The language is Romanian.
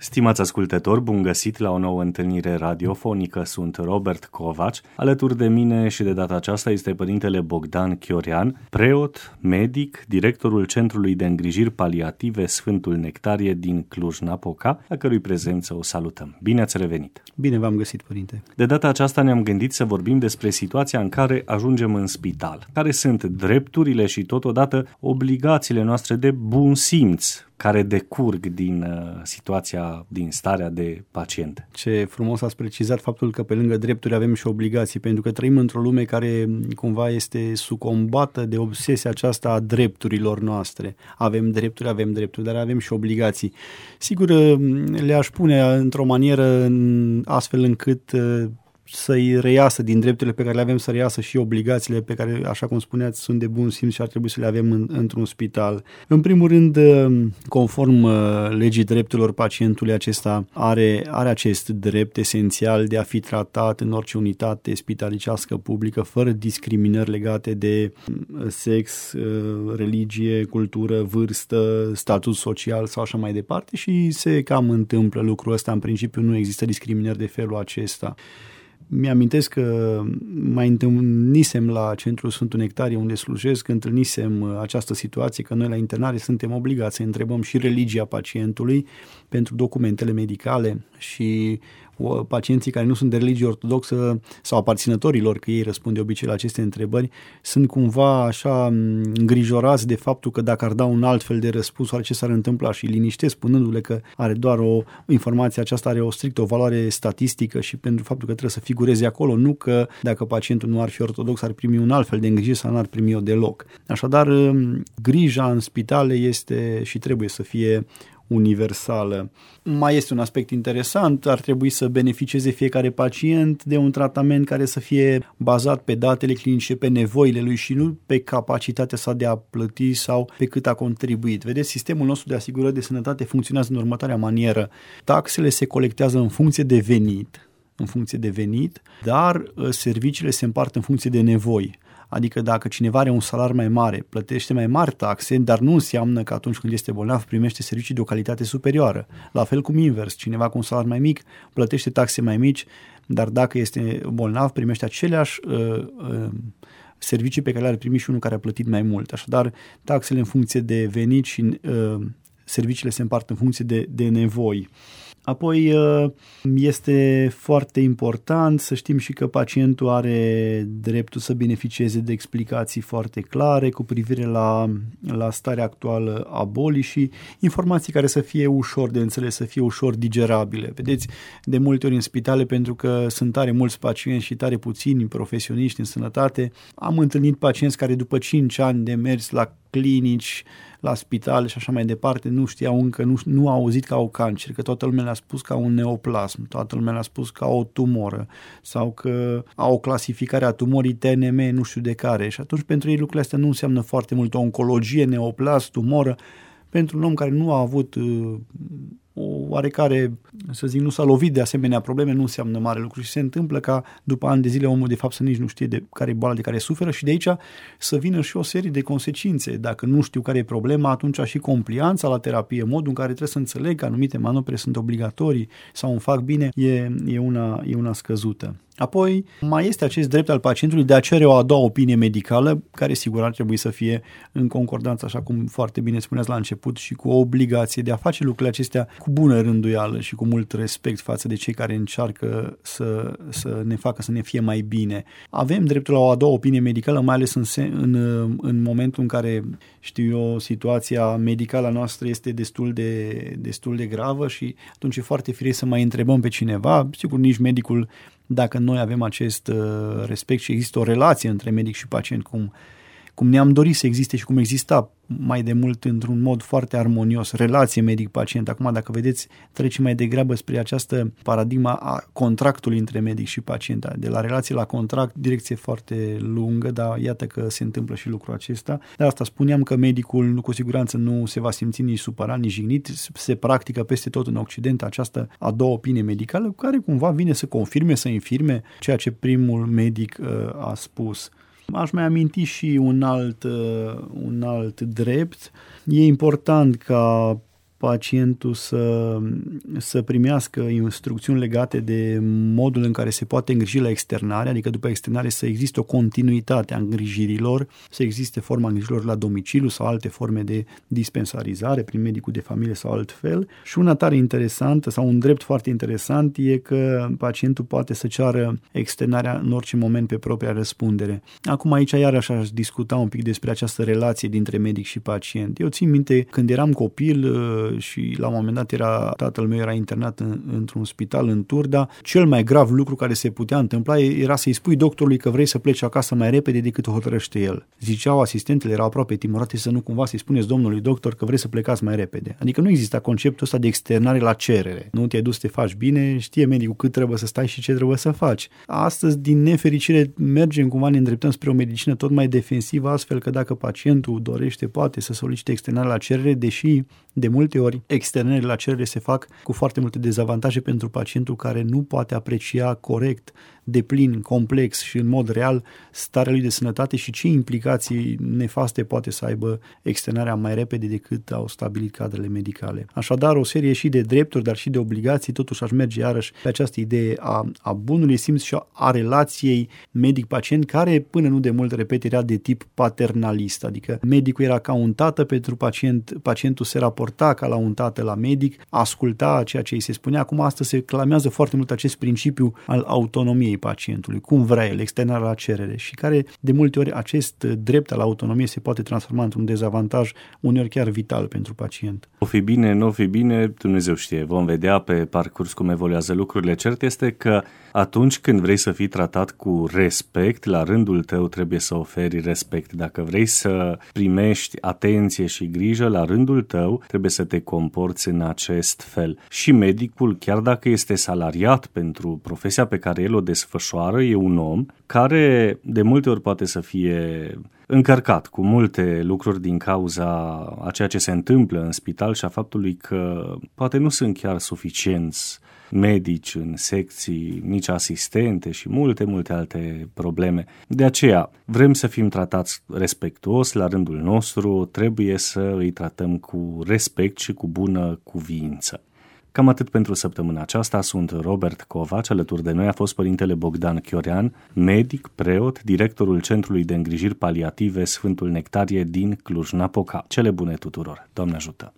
Stimați ascultători, bun găsit la o nouă întâlnire radiofonică. Sunt Robert Covaci. Alături de mine și de data aceasta este părintele Bogdan Chiorian, preot, medic, directorul Centrului de Îngrijiri Paliative Sfântul Nectarie din Cluj-Napoca, la cărui prezență o salutăm. Bine ați revenit! Bine v-am găsit, părinte! De data aceasta ne-am gândit să vorbim despre situația în care ajungem în spital. Care sunt drepturile și totodată obligațiile noastre de bun simț care decurg din uh, situația, din starea de pacient. Ce frumos ați precizat faptul că pe lângă drepturi avem și obligații, pentru că trăim într-o lume care cumva este sucombată de obsesia aceasta a drepturilor noastre. Avem drepturi, avem drepturi, dar avem și obligații. Sigur, uh, le-aș pune într-o manieră astfel încât uh, să-i reiasă din drepturile pe care le avem, să reiasă și obligațiile pe care, așa cum spuneați, sunt de bun simț și ar trebui să le avem în, într-un spital. În primul rând, uh, conform uh, legii drepturilor pacientului, acesta are, are acest drept esențial de a fi tratat în orice unitate spitalicească publică, fără discriminări legate de uh, sex, religie, cultură, vârstă, statut social sau așa mai departe și se cam întâmplă lucrul ăsta. În principiu nu există discriminări de felul acesta. Mi-amintesc că mai întâlnisem la Centrul Sfântul Nectarie unde slujesc, întâlnisem uh, această situație că noi la internare suntem obligați să întrebăm și religia pacientului pentru documentele medicale și pacienții care nu sunt de religie ortodoxă sau aparținătorilor, că ei răspund de obicei la aceste întrebări, sunt cumva așa îngrijorați de faptul că dacă ar da un alt fel de răspuns, oare ce s-ar întâmpla și liniștesc spunându-le că are doar o informație aceasta are o strictă o valoare statistică și pentru faptul că trebuie să figureze acolo, nu că dacă pacientul nu ar fi ortodox ar primi un alt fel de îngrijire sau nu ar primi o deloc. Așadar, grija în spitale este și trebuie să fie universală. Mai este un aspect interesant, ar trebui să beneficieze fiecare pacient de un tratament care să fie bazat pe datele clinice, pe nevoile lui și nu pe capacitatea sa de a plăti sau pe cât a contribuit. Vedeți, sistemul nostru de asigurări de sănătate funcționează în următoarea manieră. Taxele se colectează în funcție de venit, în funcție de venit, dar uh, serviciile se împart în funcție de nevoi. Adică dacă cineva are un salar mai mare, plătește mai mari taxe, dar nu înseamnă că atunci când este bolnav primește servicii de o calitate superioară. La fel cum invers, cineva cu un salar mai mic plătește taxe mai mici, dar dacă este bolnav primește aceleași uh, uh, servicii pe care le-ar primi și unul care a plătit mai mult. Așadar, taxele în funcție de venit și uh, serviciile se împart în funcție de, de nevoi. Apoi uh, este foarte important să știm și că pacientul are dreptul să beneficieze de explicații foarte clare cu privire la, la starea actuală a bolii și informații care să fie ușor de înțeles, să fie ușor digerabile. Vedeți, de multe ori în spitale, pentru că sunt tare mulți pacienți și tare puțini profesioniști în sănătate, am întâlnit pacienți care după 5 ani de mers la clinici, la spital și așa mai departe, nu știau încă, nu, nu au auzit că au cancer, că toată lumea le-a spus că au un neoplasm, toată lumea le-a spus că au o tumoră sau că au o clasificare a tumorii TNM, nu știu de care. Și atunci pentru ei lucrurile astea nu înseamnă foarte mult o oncologie, neoplasm, tumoră. Pentru un om care nu a avut uh, o oarecare, să zic, nu s-a lovit de asemenea probleme, nu înseamnă mare lucru și se întâmplă ca după ani de zile omul de fapt să nici nu știe de care e boala de care suferă și de aici să vină și o serie de consecințe. Dacă nu știu care e problema, atunci și complianța la terapie, modul în care trebuie să înțeleg că anumite manopere sunt obligatorii sau îmi fac bine, e, e, una, e una scăzută. Apoi, mai este acest drept al pacientului de a cere o a doua opinie medicală, care sigur ar trebui să fie în concordanță, așa cum foarte bine spuneați la început, și cu o obligație de a face lucrurile acestea cu bună rânduială și cu mult respect față de cei care încearcă să, să ne facă să ne fie mai bine. Avem dreptul la o a doua opinie medicală, mai ales în, în, în momentul în care, știu eu, situația medicală a noastră este destul de, destul de gravă și atunci e foarte firesc să mai întrebăm pe cineva. Sigur, nici medicul dacă noi avem acest uh, respect și există o relație între medic și pacient, cum, cum ne-am dorit să existe și cum exista mai de mult într-un mod foarte armonios, relație medic-pacient. Acum, dacă vedeți, trece mai degrabă spre această paradigma a contractului între medic și pacient. De la relație la contract, direcție foarte lungă, dar iată că se întâmplă și lucrul acesta. De asta spuneam că medicul cu siguranță nu se va simți nici supărat, nici jignit. Se practică peste tot în Occident această a doua opinie medicală, care cumva vine să confirme, să infirme ceea ce primul medic uh, a spus. Aș mai aminti și un alt, uh, un alt drept. E important ca pacientul să, să primească instrucțiuni legate de modul în care se poate îngriji la externare, adică după externare să existe o continuitate a îngrijirilor, să existe forma îngrijirilor la domiciliu sau alte forme de dispensarizare prin medicul de familie sau altfel. Și una tare interesantă sau un drept foarte interesant e că pacientul poate să ceară externarea în orice moment pe propria răspundere. Acum aici iarăși aș discuta un pic despre această relație dintre medic și pacient. Eu țin minte când eram copil și la un moment dat era, tatăl meu era internat în, într-un spital în Turda. Cel mai grav lucru care se putea întâmpla era să-i spui doctorului că vrei să pleci acasă mai repede decât hotărăște el. Ziceau asistentele, erau aproape timorate să nu cumva să-i spuneți domnului doctor că vrei să plecați mai repede. Adică nu exista conceptul ăsta de externare la cerere. Nu te-ai dus să te faci bine, știe medicul cât trebuie să stai și ce trebuie să faci. Astăzi, din nefericire, mergem cumva, ne îndreptăm spre o medicină tot mai defensivă, astfel că dacă pacientul dorește, poate să solicite externare la cerere, deși de multe ori externările la cerere se fac cu foarte multe dezavantaje pentru pacientul care nu poate aprecia corect de plin, complex și în mod real starea lui de sănătate și ce implicații nefaste poate să aibă externarea mai repede decât au stabilit cadrele medicale. Așadar, o serie și de drepturi, dar și de obligații, totuși aș merge iarăși pe această idee a, a bunului simț și a relației medic-pacient, care până nu de mult, repet, era de tip paternalist, adică medicul era ca un tată pentru pacient, pacientul se raporta ca la un tată la medic, asculta ceea ce îi se spunea. Acum astăzi se clamează foarte mult acest principiu al autonomiei pacientului, cum vrea el, externarea la cerere și care de multe ori acest drept al autonomiei se poate transforma într-un dezavantaj uneori chiar vital pentru pacient. O fi bine, nu o fi bine, Dumnezeu știe. Vom vedea pe parcurs cum evoluează lucrurile. Cert este că atunci când vrei să fii tratat cu respect, la rândul tău trebuie să oferi respect. Dacă vrei să primești atenție și grijă, la rândul tău trebuie să te comporți în acest fel. Și medicul, chiar dacă este salariat pentru profesia pe care el o desfășoară, e un om care de multe ori poate să fie încărcat cu multe lucruri din cauza a ceea ce se întâmplă în spital și a faptului că poate nu sunt chiar suficienți medici în secții, nici asistente și multe, multe alte probleme. De aceea, vrem să fim tratați respectuos la rândul nostru, trebuie să îi tratăm cu respect și cu bună cuvință. Cam atât pentru săptămâna aceasta. Sunt Robert Covaci, alături de noi a fost părintele Bogdan Chiorean, medic, preot, directorul Centrului de Îngrijiri Paliative Sfântul Nectarie din Cluj-Napoca. Cele bune tuturor! Doamne ajută!